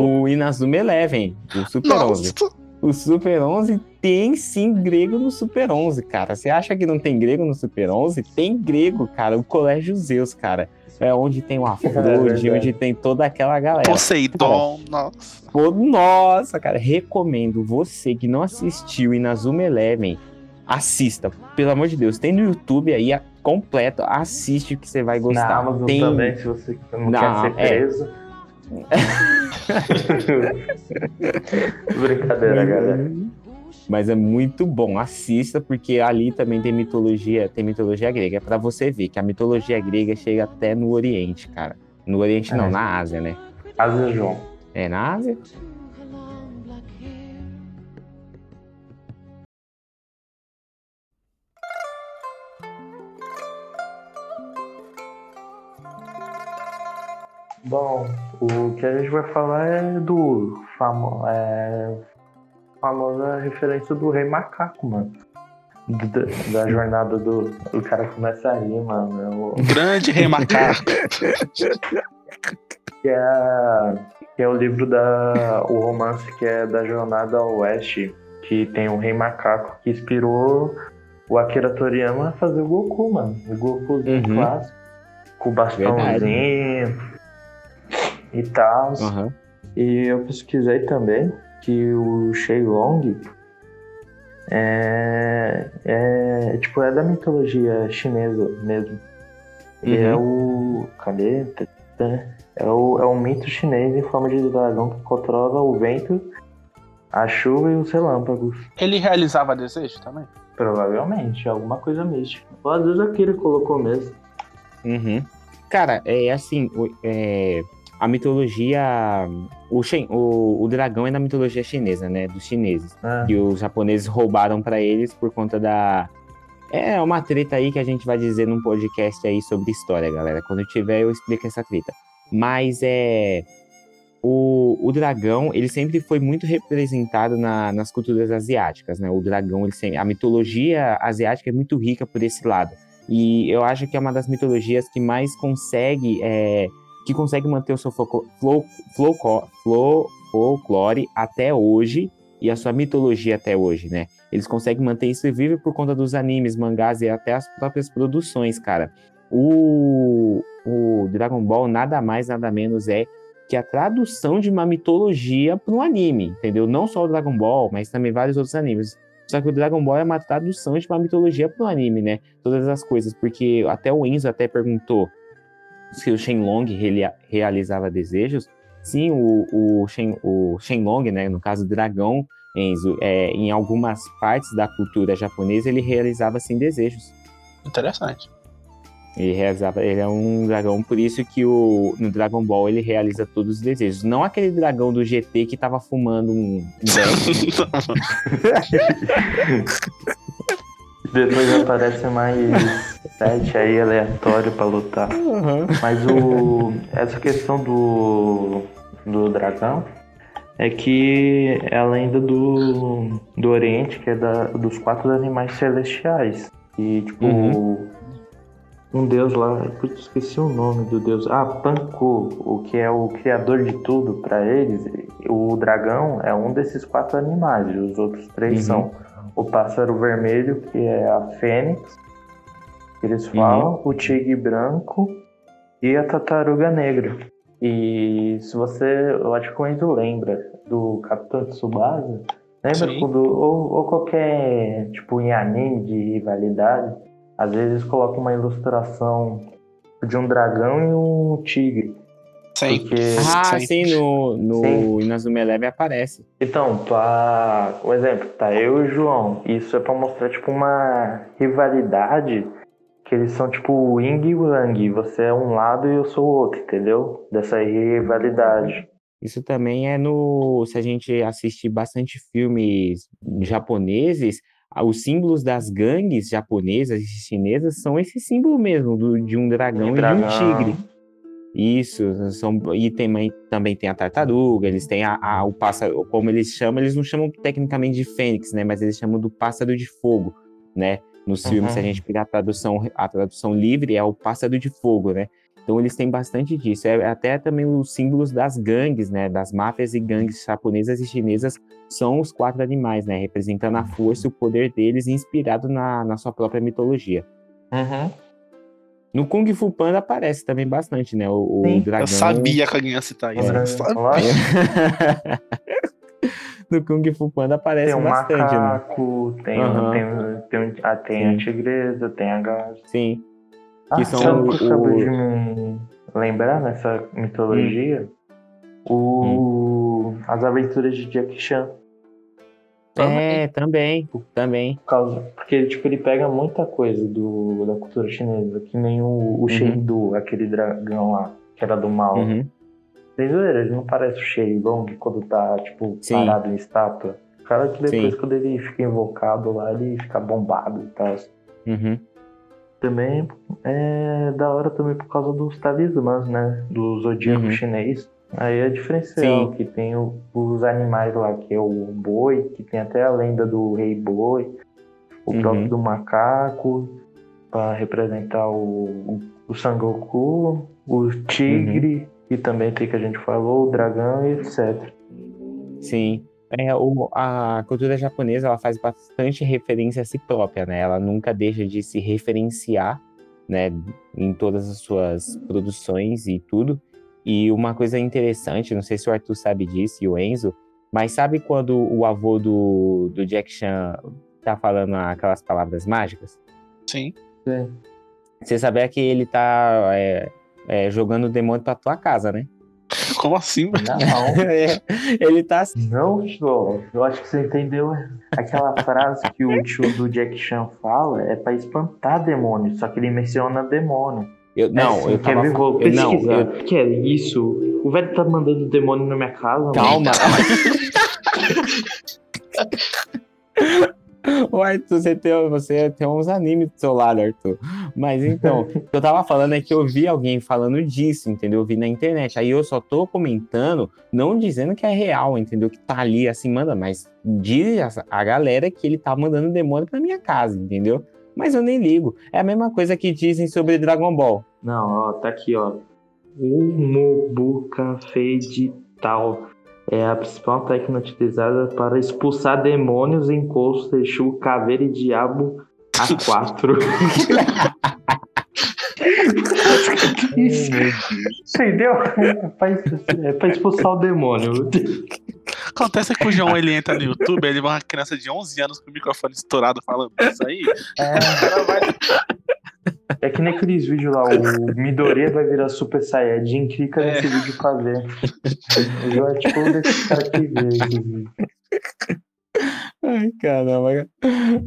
O Inazuma Eleven, o Super 11. Nossa! O Super 11 tem sim grego no Super 11, cara. Você acha que não tem grego no Super 11? Tem grego, cara. O Colégio Zeus, cara. É onde tem o Afrode, verdade. onde tem toda aquela galera. Poseidon, nossa. Pô, nossa, cara, recomendo você que não assistiu Inazuma Eleven, assista. Pelo amor de Deus, tem no YouTube aí a- completo, assiste que você vai gostar. Na Amazon tem... também, se você não, Não, quer ser é. *laughs* Brincadeira, galera. Mas é muito bom, assista, porque ali também tem mitologia, tem mitologia grega, Pra você ver que a mitologia grega chega até no Oriente, cara. No Oriente não, É. na Ásia, né? Asa João. É na Ásia? Bom, o que a gente vai falar é do famo, é, famosa referência do Rei Macaco, mano. Da, da jornada do. O cara começa aí, mano. É o- Grande rei macaco. *laughs* que é, que é o livro da. o romance que é da Jornada ao Oeste, que tem o Rei Macaco, que inspirou o Akira Toriyama vai fazer o Goku, mano. O Gokuzinho Uhum. clássico. Com o bastãozinho e tal. Aham. E eu pesquisei também que o Shenlong é, é tipo é da mitologia chinesa mesmo. Ele Uhum. é o cadê? É o, é um mito chinês em forma de dragão que controla o vento, a chuva e os relâmpagos. Ele realizava desejo também? Provavelmente, alguma coisa mística. Ou às vezes aquele colocou mesmo. Uhum. Cara, é assim, é, a mitologia. O, Shen- o, o dragão é da mitologia chinesa, né? Dos chineses. Ah, Que os japoneses roubaram pra eles por conta da. É uma treta aí que a gente vai dizer num podcast aí sobre história, galera. Quando tiver, eu explico essa treta. Mas é. O, o dragão, ele sempre foi muito representado na- nas culturas asiáticas, né? O dragão, ele sempre, a mitologia asiática é muito rica por esse lado. E eu acho que é uma das mitologias que mais consegue, é, que consegue manter o seu folclore até hoje e a sua mitologia até hoje, né? Eles conseguem manter isso vivo por conta dos animes, mangás e até as próprias produções, cara. O, o Dragon Ball nada mais, nada menos é que a tradução de uma mitologia para um anime, entendeu? Não só o Dragon Ball, mas também vários outros animes. Só que o Dragon Ball é uma tradução de uma mitologia para um anime, né? Todas as coisas, porque até o Enzo até perguntou se o Shenlong reali- realizava desejos. Sim, o, o, Shen, o Shenlong, né, no caso o dragão, Enzo, é, em algumas partes da cultura japonesa ele realizava sim desejos. Interessante. Ele realizava, ele é um dragão, por isso que o, no Dragon Ball ele realiza todos os desejos. Não aquele dragão do GT que tava fumando um. *laughs* *laughs* Depois aparece mais *laughs* sete aí aleatório pra lutar. Mas o, essa questão do, do dragão é que é a lenda do, do Oriente, que é da, dos quatro animais celestiais. E tipo, Uhum. um deus lá, putz, esqueci o nome do deus. Ah, Panku, o que é o criador de tudo pra eles. O dragão é um desses quatro animais, e os outros três Uhum. são o pássaro vermelho, que é a fênix, que eles falam, o tigre branco e a tartaruga negra. E se você, eu acho que o Enzo lembra do Capitão Tsubasa, lembra Sim. quando, ou, ou qualquer, tipo, em anime de rivalidade, às vezes coloca uma ilustração de um dragão e um tigre. Sempre. Porque Ah, Sempre. sim, no, no Sim. Inazuma Eleven aparece. Então, pra. Um exemplo, tá eu e o João. Isso é pra mostrar, tipo, uma rivalidade que eles são tipo o Ying e o Yang. Você é um lado e eu sou o outro, entendeu? Dessa rivalidade. Isso também é no. Se a gente assistir bastante filmes japoneses, os símbolos das gangues japonesas e chinesas são esse símbolo mesmo, do, de um dragão, e de um tigre. Isso, são, e tem, também tem a tartaruga, eles têm a, a- o pássaro, como eles chamam, eles não chamam tecnicamente de fênix, né? Mas eles chamam do pássaro de fogo, né? Nos Uhum. filmes, se a gente pegar a tradução, a tradução livre, é o pássaro de fogo, né? Então eles têm bastante disso. É até também os símbolos das gangues, né? Das máfias e gangues japonesas e chinesas são os quatro animais, né? Representando a força e o poder deles, inspirado na, na sua própria mitologia. Uhum. No Kung Fu Panda aparece também bastante, né? O, o dragão. Eu sabia que alguém ia citar isso. É. Eu sabia. *laughs* No Kung Fu Panda aparece Tem o bastante, né? macaco, tem, Aham. tem, tem, ah, tem a tigresa, tem a gaja. Sim. Ah, Que são sabe o o- que eu acabei o- de me lembrar nessa mitologia? O... As aventuras de Jack Chan. É, também, também. Por causa, porque tipo, ele pega muita coisa do, da cultura chinesa, que nem o, o Uhum. Shendu, aquele dragão lá, que era do mal. Uhum. Vocês viram? Ele não parece o Shenlong quando tá, tipo, Sim. parado em estátua. O cara que depois, Sim. quando ele fica invocado lá, ele fica bombado e tal. Uhum. Também é da hora também por causa dos talismãs, né? Do zodíaco Uhum. chinês. Aí é diferencial, Sim. que tem o- os animais lá, que é o boi, que tem até a lenda do rei boi, o Uhum. próprio do macaco, para representar o, o, o Sangoku, o tigre, Uhum. e também tem que a gente falou, o dragão e etc. Sim. É, o, a cultura japonesa ela faz bastante referência a si própria, né? Ela nunca deixa de se referenciar, né, em todas as suas produções e tudo. E uma coisa interessante, não sei se o Arthur sabe disso e o Enzo, mas sabe quando o avô do, do Jack Chan tá falando aquelas palavras mágicas? Sim. Você sabe que ele tá é, é, jogando o demônio pra tua casa, né? *laughs* Como assim, velho? Não, *laughs* É, ele tá não, João. Eu acho que você entendeu. Aquela frase que o tio do Jack Chan fala é pra espantar demônio, só que ele menciona demônio. Eu, não, assim, eu tava, ver? Vou eu- não, pesquisar. eu- O que é isso? O velho tá mandando demônio na minha casa? mano? calma. *laughs* Ô, Arthur, você tem, você tem uns animes do seu lado, Arthur. Mas então, o que eu tava falando é que eu vi alguém falando disso, entendeu? Eu vi na internet. Aí eu só tô comentando, não dizendo que é real, entendeu? Que tá ali assim, manda, mas diz a, a galera que ele tá mandando demônio pra minha casa, entendeu? Mas eu nem ligo. É a mesma coisa que dizem sobre Dragon Ball. Não, ó, tá aqui, ó. O Mobu Café Digital é a principal técnica utilizada para expulsar demônios em Coço, Exu, Caveira e Diabo A4. *laughs* Isso, entendeu? É pra, é pra expulsar o demônio. *laughs* Acontece que o João ele entra no YouTube, ele vê uma criança de 11 anos com o microfone estourado falando isso aí. É, vai é que nem aqueles vídeos lá, o Midoriya vai virar Super Saiyajin, clica É. nesse vídeo pra ver. Eu é tipo um desses caras que vê esse vídeo. Ai, caramba.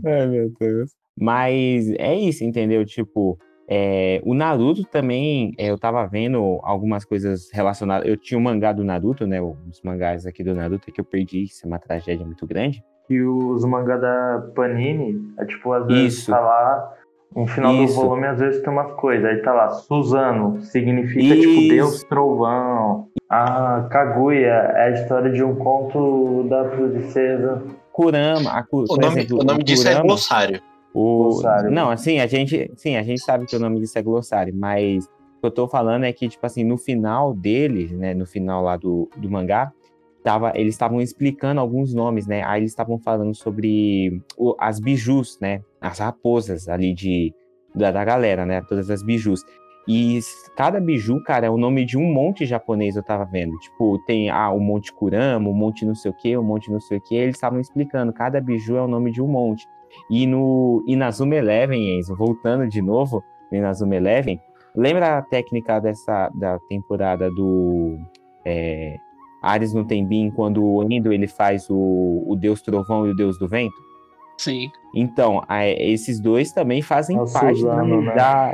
Ai, meu Deus. Mas é isso, entendeu? Tipo, é, o Naruto também, é, eu tava vendo algumas coisas relacionadas. Eu tinha o mangá do Naruto, né? Os mangás aqui do Naruto que eu perdi, isso é uma tragédia muito grande. E os mangá da Panini, é tipo, às vezes Isso. tá lá, no final Isso. do volume, às vezes tem umas coisas. Aí tá lá, Suzano, significa Isso. tipo Deus Trovão. Ah, Kaguya é a história de um conto da princesa. Kurama, a, O nome, exemplo, o nome disso é Kurama- glossário. O... Glossário. Não, assim, a gente, sim, a gente sabe que o nome disso é glossário, mas o que eu tô falando é que, tipo assim, no final deles, né, no final lá do, do mangá, tava, eles estavam explicando alguns nomes, né, aí eles estavam falando sobre o- as bijus, né, as raposas ali de, da, da galera, né, todas as bijus. E cada biju, cara, é o nome de um monte japonês, eu tava vendo. Tipo, tem ah, o Monte Kurama, o Monte não sei o que, o Monte não sei o que. Eles estavam explicando, cada biju é o nome de um monte. E no Inazuma Eleven, Enzo, voltando de novo no Inazuma Eleven, lembra a técnica dessa da temporada do é, Ares no Tembin, quando o Endo ele faz o, o Deus Trovão e o Deus do Vento? Sim. Então, a- esses dois também fazem É o parte Suzano, da, né? da-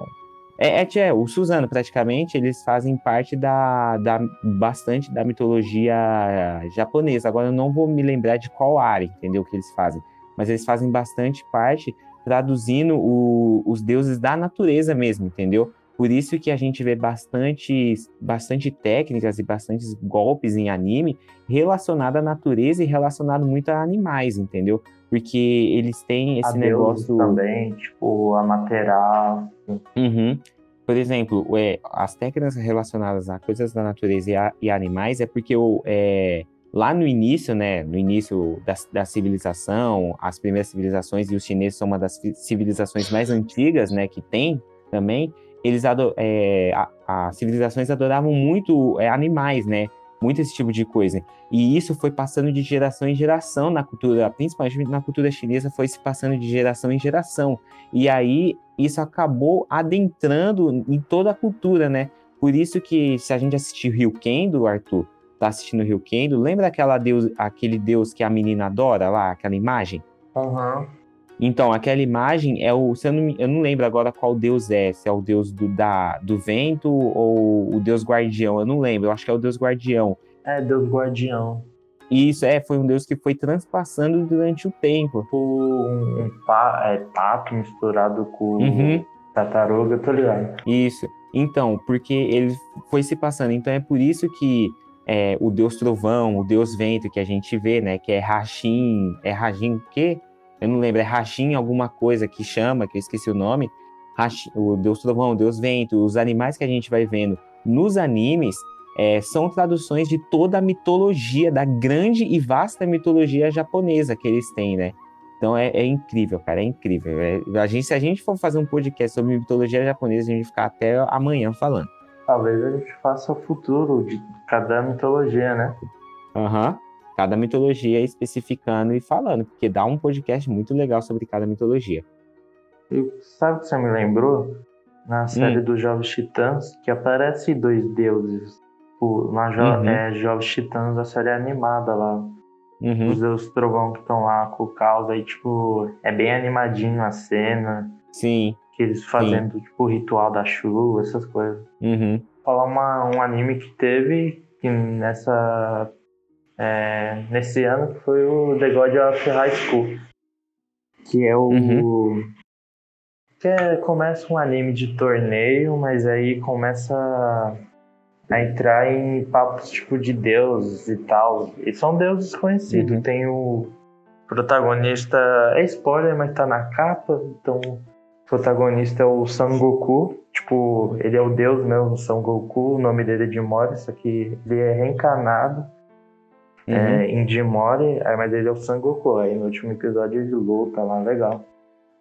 É, é, é, o Suzano, praticamente, eles fazem parte da, da bastante da mitologia japonesa. Agora, eu não vou me lembrar de qual área, entendeu? Que eles fazem. Mas eles fazem bastante parte traduzindo o- os deuses da natureza mesmo, entendeu? Por isso que a gente vê bastante, bastante técnicas e bastantes golpes em anime relacionado à natureza e relacionado muito a animais, entendeu? Porque eles têm esse a negócio. também, tipo, a Materaço. Uhum. Por exemplo, é, as técnicas relacionadas a coisas da natureza e, a- e animais é porque o, é, lá no início, né, no início da, da civilização, as primeiras civilizações, e os chineses são uma das civilizações mais antigas, né, que tem também, eles é, as civilizações adoravam muito é, animais, né, muito esse tipo de coisa. E isso foi passando de geração em geração na cultura, principalmente na cultura chinesa, foi se passando de geração em geração. E aí isso acabou adentrando em toda a cultura, né? Por isso que se a gente assistir Ryukendo, Arthur, tá assistindo Ryukendo, lembra aquela deus, aquele deus que a menina adora lá, aquela imagem? Aham. Então, aquela imagem é o. Eu, não, eu não lembro agora qual deus é, se é o deus do, da, do vento ou o deus guardião, eu não lembro, eu acho que é o deus guardião. É, Deus Guardião. Isso é, foi um deus que foi transpassando durante o tempo. Tipo, um, um pa- é, pato misturado com Uhum. tartaruga, tô ligado. Isso. Então, porque ele foi se passando. Então é por isso que é, o Deus Trovão, o Deus Vento que a gente vê, né? Que é Rachim. É Rachim o quê? Eu não lembro. É Rachim alguma coisa que chama, que eu esqueci o nome. Hashi- o Deus Trovão, o Deus Vento, os animais que a gente vai vendo nos animes é, são traduções de toda a mitologia, da grande e vasta mitologia japonesa que eles têm, né? Então é, é incrível, cara, é incrível. É, a gente, se a gente for fazer um podcast sobre mitologia japonesa, a gente ficar até amanhã falando. Talvez a gente faça o futuro de cada mitologia, né? Aham. Uhum. Cada mitologia especificando e falando, porque dá um podcast muito legal sobre cada mitologia. E sabe o que você me lembrou? Na série hum. dos Jovens Titãs, que aparece dois deuses. O, na jo uhum. é, Jovens Titãs, a série animada lá. Uhum. Os deuses trovão que estão lá com o caos, aí, tipo, é bem animadinho a cena. Sim. Que eles fazendo, Sim. tipo, o ritual da chuva, essas coisas. Uhum. Falar uma, um anime que teve, que nessa é, nesse ano que foi o The God of High School. Que é o. Uhum. Que é, começa um anime de torneio, mas aí começa a entrar em papos tipo de deuses e tal. E são deuses conhecidos. Uhum. Tem o protagonista. É spoiler, mas tá na capa. Então, protagonista é o Sangoku. Tipo, ele é o deus mesmo, Sangoku. O nome dele é de Mori, só que ele é reencarnado é, uhum. é, em Jimori, mas ele é o Sangoku. Aí no último episódio ele luta lá, legal.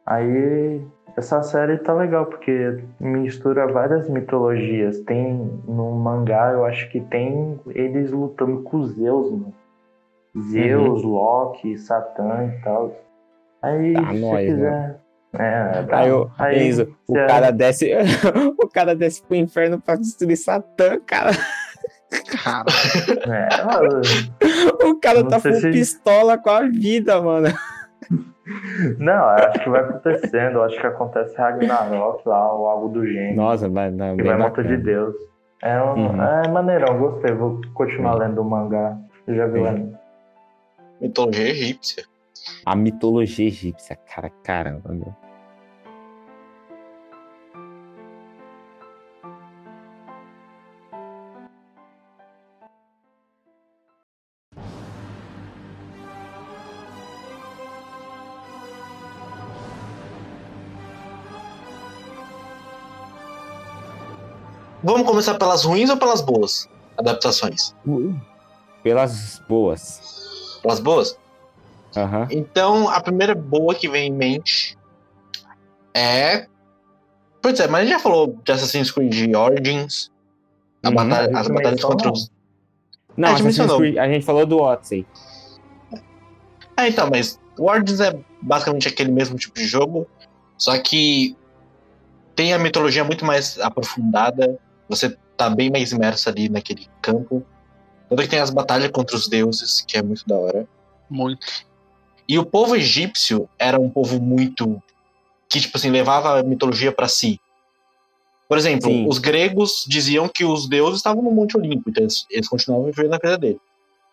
Aí essa série tá legal, porque mistura várias mitologias. Tem no mangá, eu acho que tem eles lutando com Zeus, mano. Zeus, uhum. Loki, Satã e tal. Aí, tá, se nós, quiser. Né? É, tá. Aí, eu, aí o é... cara desce. *laughs* o cara desce pro inferno pra destruir Satã, cara. Cara. É, *laughs* o cara tá com se... pistola com a vida, mano. Não, acho que vai acontecendo. Acho que acontece Ragnarok lá, ou algo do gênero. Nossa, vai Que vai monta de Deus. É, um, uhum. é maneirão, gostei. Vou continuar uhum. lendo o mangá. Você já viu uhum. Mitologia egípcia. A mitologia egípcia, cara, caramba, meu. Vamos começar pelas ruins ou pelas boas adaptações? Pelas boas. Pelas boas? Uhum. Então, a primeira boa que vem em mente é. Pois é, mas a gente já falou de Assassin's Creed Origins. A uhum. batalha, as batalhas contra os. Não, a gente, Creed, a gente falou do Odyssey. É, então, mas o Origins é basicamente aquele mesmo tipo de jogo, só que tem a mitologia muito mais aprofundada, você tá bem mais imerso ali naquele campo. Tanto que tem as batalhas contra os deuses, que é muito da hora. Muito. E o povo egípcio era um povo muito. que, tipo assim, levava a mitologia para si. Por exemplo, Sim. os gregos diziam que os deuses estavam no Monte Olimpo, então eles, eles continuavam vivendo na vida dele.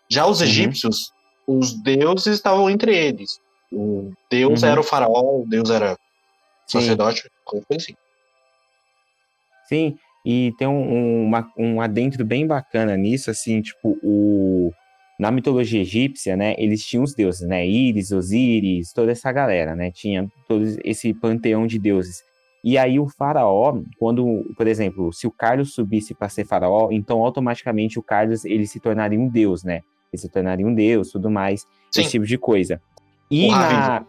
Já os uhum. egípcios, os deuses estavam entre eles. O deus uhum. era o faraó, o deus era sacerdote, coisa assim. Sim, e tem um, uma, um adentro bem bacana nisso, assim, tipo, o, na mitologia egípcia, né, eles tinham os deuses, né, Íris, Osíris, toda essa galera, né, tinha todo esse panteão de deuses. E aí o faraó, quando, por exemplo, se o Carlos subisse para ser faraó, então automaticamente o Carlos ele se tornaria um deus, né? Ele se tornaria um deus, tudo mais, Sim. esse tipo de coisa. E na,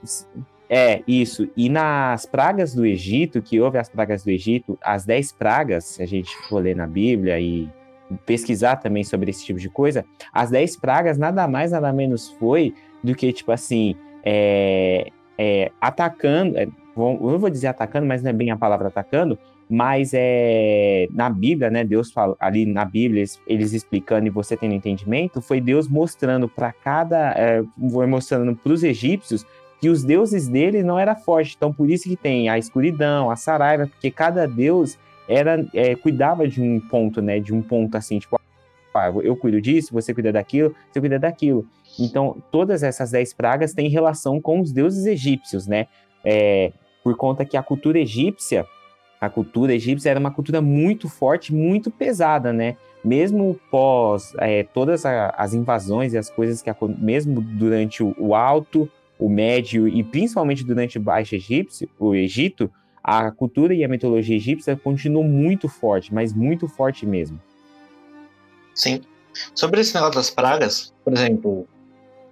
é, isso. E nas pragas do Egito, que houve as pragas do Egito, as dez pragas, se a gente for ler na Bíblia e pesquisar também sobre esse tipo de coisa, as dez pragas nada mais, nada menos foi do que, tipo assim, é, é, atacando, é, eu vou dizer atacando, mas não é bem a palavra atacando, mas é na Bíblia, né? Deus fala ali na Bíblia, eles, eles explicando e você tendo entendimento, foi Deus mostrando para cada, é, mostrando para os egípcios que os deuses dele não era forte. Então, por isso que tem a escuridão, a saraiva, porque cada deus era é, cuidava de um ponto, né? De um ponto assim, tipo, ah, eu cuido disso, você cuida daquilo, você cuida daquilo. Então, todas essas dez pragas têm relação com os deuses egípcios, né? É, por conta que a cultura egípcia, a cultura egípcia era uma cultura muito forte, muito pesada, né? Mesmo pós é, todas as invasões e as coisas que mesmo durante o, o alto o Médio e principalmente durante o Baixo Egípcio, o Egito, a cultura e a mitologia egípcia continuou muito forte, mas muito forte mesmo. Sim. Sobre esse negócio das pragas, por exemplo,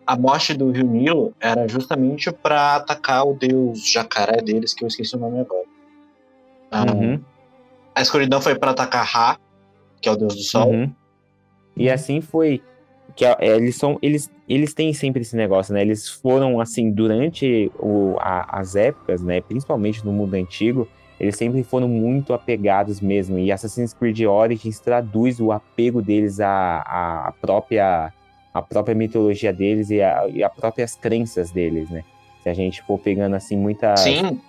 a morte do rio Nilo era justamente para atacar o deus jacaré deles, que eu esqueci o nome agora. Ah, Uhum, A escuridão foi para atacar Ra, que é o deus do sol. uhum. E assim foi. Que é, eles são. Eles, eles têm sempre esse negócio, né? Eles foram, assim, durante o, a- as épocas, né? Principalmente no mundo antigo, eles sempre foram muito apegados mesmo. E Assassin's Creed Origins traduz o apego deles à, à própria. A própria mitologia deles e, a, e as próprias crenças deles, né? Se a gente for pegando assim muita, Sim,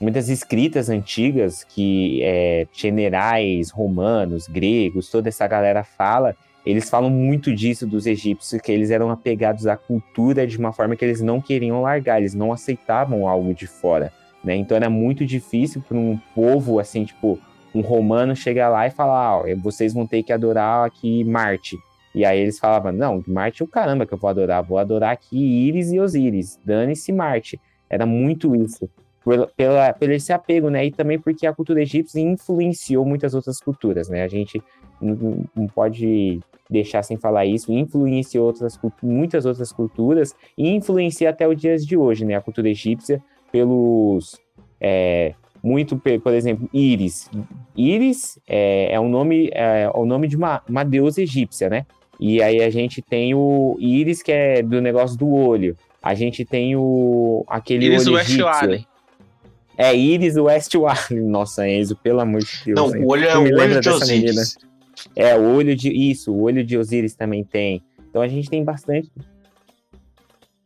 muitas escritas antigas que é, generais romanos, gregos, toda essa galera fala, eles falam muito disso dos egípcios, que eles eram apegados à cultura de uma forma que eles não queriam largar, eles não aceitavam algo de fora, né? Então era muito difícil para um povo assim, tipo, um romano chegar lá e falar, ó, vocês vão ter que adorar aqui Marte. E aí eles falavam, não, Marte é o caramba que eu vou adorar, vou adorar aqui Íris e Osíris, dane-se Marte. Era muito isso por, pela, pelo esse apego, né? E também porque a cultura egípcia influenciou muitas outras culturas, né? A gente não, não pode deixar sem falar isso, influenciou outras, muitas outras culturas e influencia até os dias de hoje, né? A cultura egípcia pelos... é, muito, por exemplo, Íris. Íris é, é, um nome, é, é o nome de uma, uma deusa egípcia, né? E aí a gente tem o Íris, que é do negócio do olho. A gente tem o aquele Iris olho egípcio. É Iris West Allen. Nossa, Enzo, pelo amor de Deus. não, hein? o olho é o olho de dessa menina? Osíris. É, o olho de. Isso, o olho de Osíris também tem. Então a gente tem bastante.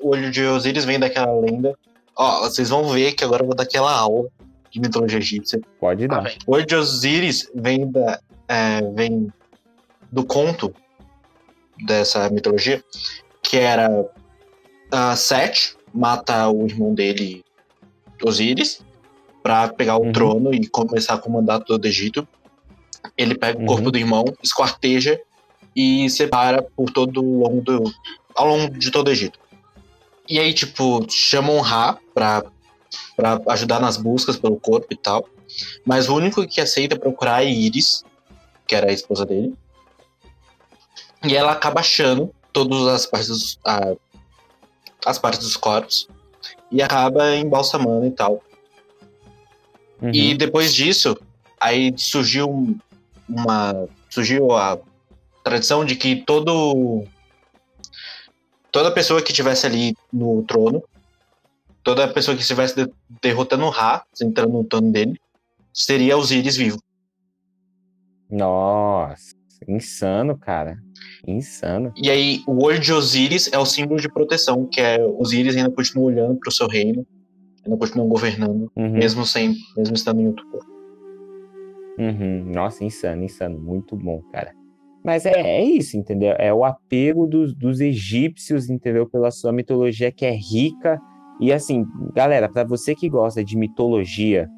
O olho de Osíris vem daquela lenda. Ó, vocês vão ver que agora eu vou dar aquela aula de mitologia egípcia. Pode Ah, dar. velho. O olho de Osíris vem, da, é, vem do conto dessa mitologia, que era ah, Sete mata o irmão dele, Osíris, pra pegar o Uhum. trono e começar a comandar todo o Egito. Ele pega Uhum. o corpo do irmão, esquarteja e separa por todo o longo do, ao longo de todo o Egito. E aí, tipo, chamam Ra pra, pra ajudar nas buscas pelo corpo e tal. Mas o único que aceita procurar é Iris, que era a esposa dele. E ela acaba achando todas as partes dos, a- as partes dos corpos e acaba embalsamando e tal. Uhum. E depois disso, aí surgiu um- uma surgiu a tradição de que todo toda pessoa que estivesse ali no trono, toda pessoa que estivesse de- derrotando o Ra, entrando no trono dele, seria Osíris vivo. Nossa, insano, cara. Insano. E aí, o olho de Osíris é o símbolo de proteção, que é Osíris ainda continua olhando para o seu reino, ainda continua governando, Uhum. mesmo sem, mesmo estando em outro corpo. Uhum. Nossa, insano, insano. Muito bom, cara. Mas é, é isso, entendeu? É o apego dos, dos egípcios, entendeu? Pela sua mitologia que é rica. E assim, galera, para você que gosta de mitologia,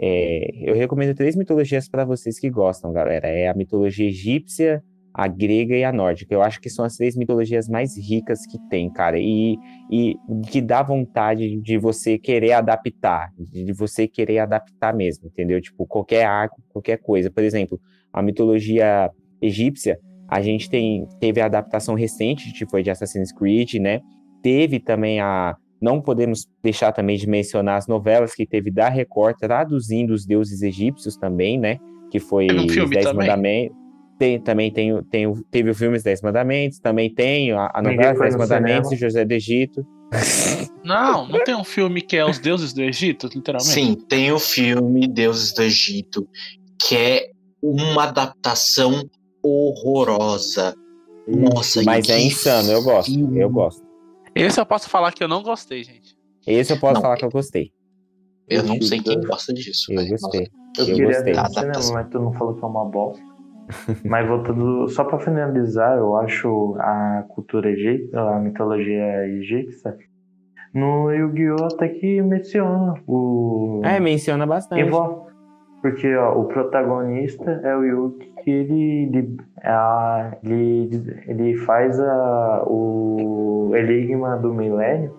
é, eu recomendo três mitologias para vocês que gostam, galera. É a mitologia egípcia, a grega e a nórdica. Eu acho que são as três mitologias mais ricas que tem, cara. E, e que dá vontade de você querer adaptar, de você querer adaptar mesmo, entendeu? Tipo, qualquer arco, qualquer coisa. Por exemplo, a mitologia egípcia, a gente tem, teve a adaptação recente, que foi de Assassin's Creed, né? Teve também a. Não podemos deixar também de mencionar as novelas que teve da Record traduzindo os deuses egípcios também, né? Que foi Teve um filme Dez também? Mandamentos. Tem, também tem, tem, teve o filme Os Dez Mandamentos, também tem a, a novela Dez no Mandamentos cinema. de José do Egito. *laughs* Não, não tem um filme que é Os Deuses do Egito, literalmente? Sim, tem o filme Deuses do Egito, que é uma adaptação horrorosa. Nossa, Mas é insano, eu gosto, filme. eu gosto. Esse eu posso falar que eu não gostei, gente. Esse eu posso Não, falar que eu gostei. Eu não sei quem gosta disso. Eu velho. gostei. Eu, Eu queria gostei. cinema, mas tu não falou que é uma bosta. Mas voltando, só pra finalizar, eu acho a cultura egípcia, a mitologia egípcia, no Yu-Gi-Oh! até que menciona o. É, menciona bastante. Envol- Porque ó, o protagonista é o Yugi que ele, ele, a- ele, ele faz a, o enigma do milênio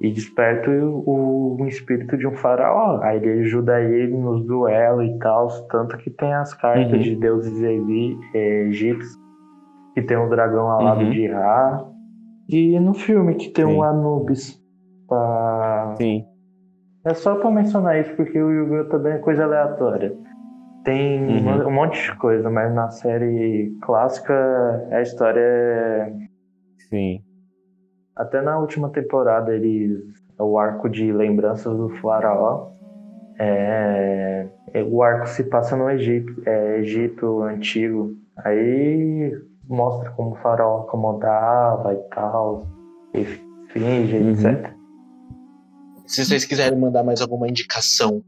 e desperta o, o espírito de um faraó. Aí ele ajuda ele nos duelos e tal, tanto que tem as cartas Uhum. de deuses eh, egípcios que tem um dragão alado Uhum. de Ra. E no filme que tem Sim. um Anubis. Pra... Sim. É só pra mencionar isso, porque o Yu-Gi-Oh! também é coisa aleatória. Tem Uhum. um monte de coisa, mas na série clássica a história é. Sim. Até na última temporada, eles. O arco de lembranças do Faraó. É, é- o arco se passa no Egito, é, Egito antigo. Aí mostra como o faraó acomodava e tal, e finge, Uhum. etc. Se vocês quiserem mandar mais alguma indicação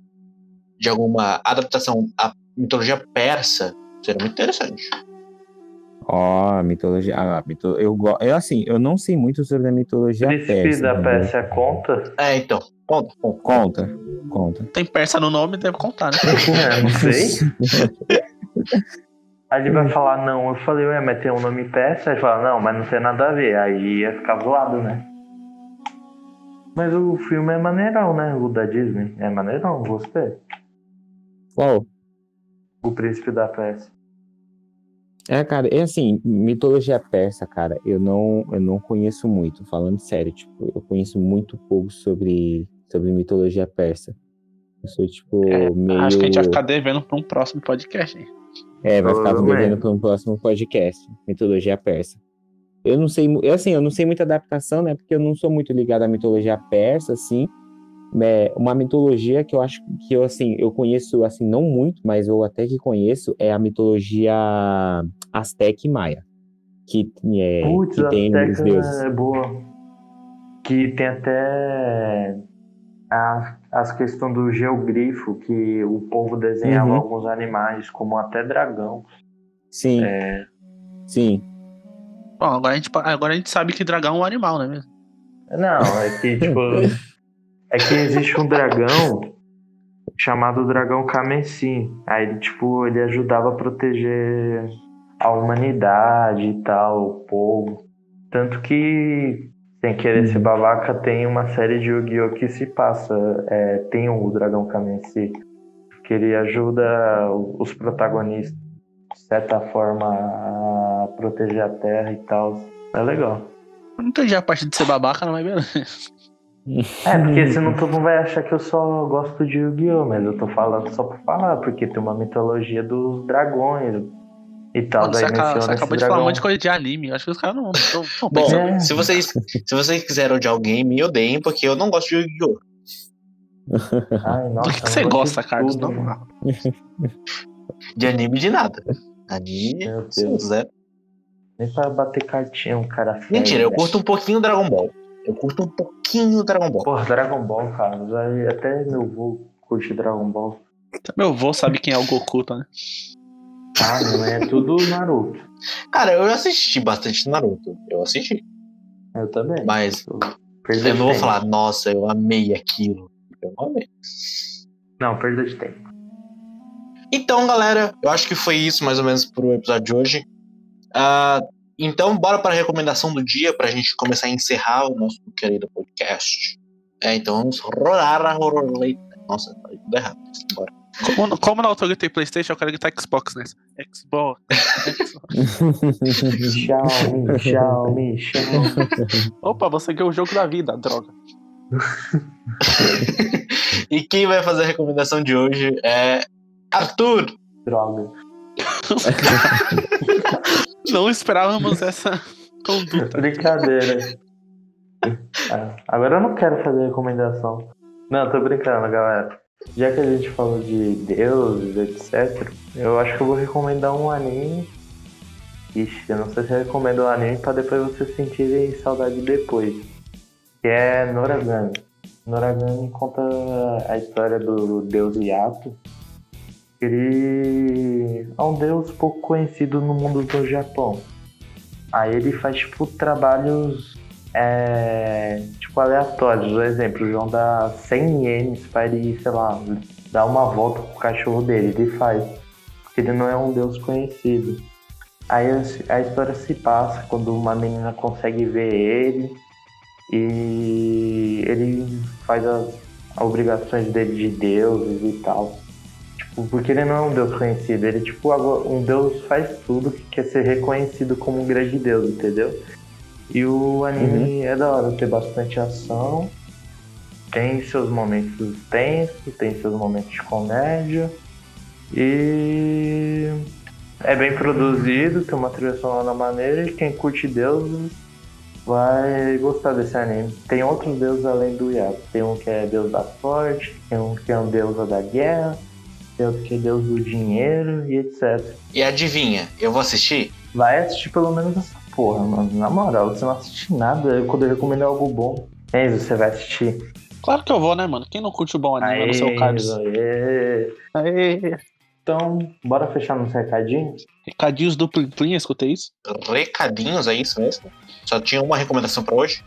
de alguma adaptação à mitologia persa, seria muito interessante. Ó, a mitologia. A mito, eu, go- eu, assim, eu não sei muito sobre a mitologia Príncipe persa. da entendeu? Pérsia conta? É, então. Conta, conta. Conta. Tem persa no nome, deve contar, né? *laughs* É, não sei. Aí ele vai falar, não, eu falei, ué, mas tem um nome persa? Aí ele fala, não, mas não tem nada a ver. Aí ia ficar zoado, né? Mas o filme é maneirão, né? O da Disney. É maneirão, gostei. Qual? O Príncipe da Pérsia. É, cara, é assim, mitologia persa, cara, eu não, eu não conheço muito, falando sério, tipo, eu conheço muito pouco sobre, sobre mitologia persa. Eu sou, tipo, É, meio... Acho que a gente vai ficar devendo pra um próximo podcast. hein? É, vai ficar devendo para um próximo podcast, mitologia persa. Eu não sei, eu, assim, eu não sei muita adaptação, né, porque eu não sou muito ligado à mitologia persa, assim. É, uma mitologia que eu acho que eu, assim, eu conheço, assim, não muito, mas eu até que conheço, é a mitologia Azteca e Maia. Que, é, Putz, que a tem os deuses. é boa. Que tem até a, as questões do geogrifo, que o povo desenhava Uhum. alguns animais, como até dragão. Sim, É, sim. Bom, agora a, gente, agora a gente sabe que dragão é um animal, não é mesmo? Não, é que, tipo. *laughs* é que existe um dragão chamado dragão Kamessim. Aí ele, tipo, ele ajudava a proteger a humanidade e tal, o povo. Tanto que, sem querer ser babaca, tem uma série de Yu-Gi-Oh! que se passa. é, tem o dragão Kamessim. Que ele ajuda os protagonistas, de certa forma, a proteger a terra e tal. É legal. Não entendi a parte de ser babaca, não, mas beleza. É, porque *laughs* senão todo mundo vai achar que eu só gosto de Yu-Gi-Oh! Mas eu tô falando só por falar, porque tem uma mitologia dos dragões e tal. Mano, você, daí acaba- você acabou de falar um dragão. monte de coisa de anime. Eu acho que os caras não *laughs* Bom. É. se vocês, se vocês quiserem odiar alguém, me odeiem, porque eu não gosto de Yu-Gi-Oh! Ai, *laughs* nossa, Do que, que você gosta, de Carlos? tudo, Não. De anime de nada. Anime, Meu Deus. zero. Nem pra bater cartinha, um cara feio. Mentira, eu curto um pouquinho Dragon Ball. Eu curto um pouquinho Dragon Ball. Porra, Dragon Ball, cara. já- Até meu vô curte Dragon Ball. Meu avô sabe quem é o Goku, tá, né? Ah, não é tudo Naruto. Cara, eu assisti bastante Naruto. Eu assisti. Eu também. Mas eu de não vou falar, nossa, eu amei aquilo. Eu não amei. Não, perda de tempo. Então, galera, eu acho que foi isso mais ou menos pro episódio de hoje. Ah, então, bora para a recomendação do dia pra gente começar a encerrar o nosso querido podcast. É, então vamos rolar a roleta. Nossa, tá tudo errado. Bora. Como, como na altura eu gritei Playstation, eu quero gritar Xbox nessa. Xbox. Xbox. *laughs* Xiaomi, Xiaomi, Xiaomi. Opa, você ganhou o jogo da vida, droga. *laughs* E quem vai fazer a recomendação de hoje é Arthur. Droga. *laughs* Não esperávamos essa *laughs* conduta. Brincadeira. *laughs* Ah, agora eu não quero fazer recomendação. Não, tô brincando, galera. Já que a gente falou de deuses, etc., eu acho que eu vou recomendar um anime. Ixi, eu não sei se eu recomendo um anime pra depois vocês sentirem saudade depois. Que é Noragami. Noragami conta a história do deus Yato. Ele é um deus pouco conhecido no mundo do Japão. Aí ele faz, tipo, trabalhos, é, tipo, aleatórios. Por exemplo, o João dá 100 ienes pra ele, sei lá, dar uma volta com o cachorro dele. Ele faz, porque ele não é um deus conhecido. Aí a história se passa quando uma menina consegue ver ele e ele faz as obrigações dele de deuses e tal. Tipo, Porque ele não é um deus conhecido, ele é tipo um deus faz tudo que quer ser reconhecido como um grande deus, entendeu? E o anime é da hora, tem bastante ação, tem seus momentos tensos, tem seus momentos de comédia e é bem produzido, tem uma trilha sonora maneira e quem curte deuses vai gostar desse anime. Tem outros deuses além do Yaku. Tem um que é deus da sorte, tem um que é um deus da guerra, tem outro que é deus do dinheiro e etc. E adivinha, eu vou assistir? Vai assistir pelo menos essa porra, mano. Na moral, você não assiste nada eu- quando eu recomendo algo bom. Enzo, você vai assistir. Claro que eu vou, né, mano? Quem não curte o bom anime no seu aê. Aê. Então, bora fechar nos recadinhos? Recadinhos do Plim Plim, escutei isso? Recadinhos, é isso mesmo? Só tinha uma recomendação pra hoje?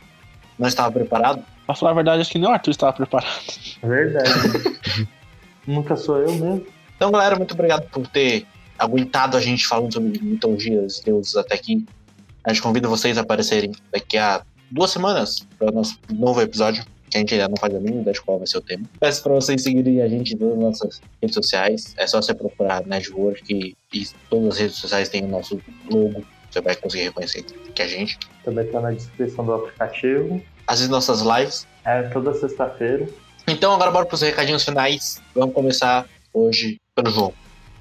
Não estava preparado? Pra falar a verdade, acho que nem o Arthur estava preparado. Verdade. *laughs* Nunca sou eu mesmo. Então, galera, muito obrigado por ter aguentado a gente falando sobre mitologias, deuses até aqui. A gente convida vocês a aparecerem daqui a duas semanas para o nosso novo episódio, que a gente ainda não faz a mínima ideia de qual vai ser o tema. Peço para vocês seguirem a gente em todas as nossas redes sociais. É só você procurar Network e, e todas as redes sociais têm o nosso logo. Você vai conseguir reconhecer que é a gente. Também tá na descrição do aplicativo. Assiste nossas lives. É toda sexta-feira. Então, agora bora para os recadinhos finais. Vamos começar hoje pelo João.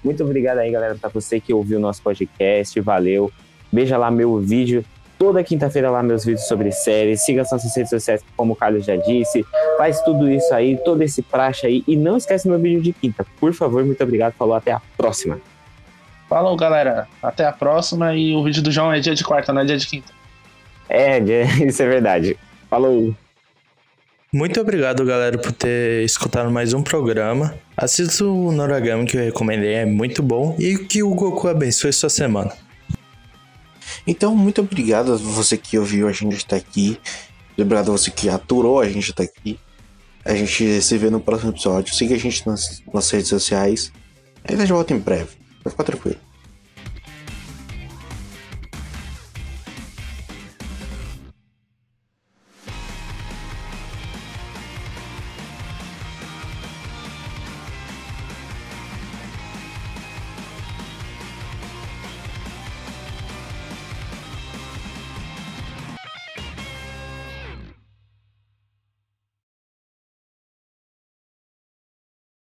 Muito obrigado aí, galera, pra você que ouviu o nosso podcast. Valeu. Veja lá meu vídeo. Toda quinta-feira lá meus vídeos sobre séries. Siga as nossas redes sociais, como o Carlos já disse. Faz tudo isso aí, todo esse praxe aí. E não esquece meu vídeo de quinta. Por favor, muito obrigado. Falou, até a próxima. Falou, galera. Até a próxima. E o vídeo do João é dia de quarta, não é dia de quinta. É, *laughs* isso é verdade. Falou. Muito obrigado, galera, por ter escutado mais um programa. Assista o Noragami que eu recomendei, é muito bom. E que o Goku abençoe sua semana. Então, muito obrigado a você que ouviu a gente até aqui. Obrigado a você que aturou a gente até aqui. A gente se vê no próximo episódio. Siga a gente nas, nas redes sociais. A gente volta em breve. Vai ficar tranquilo.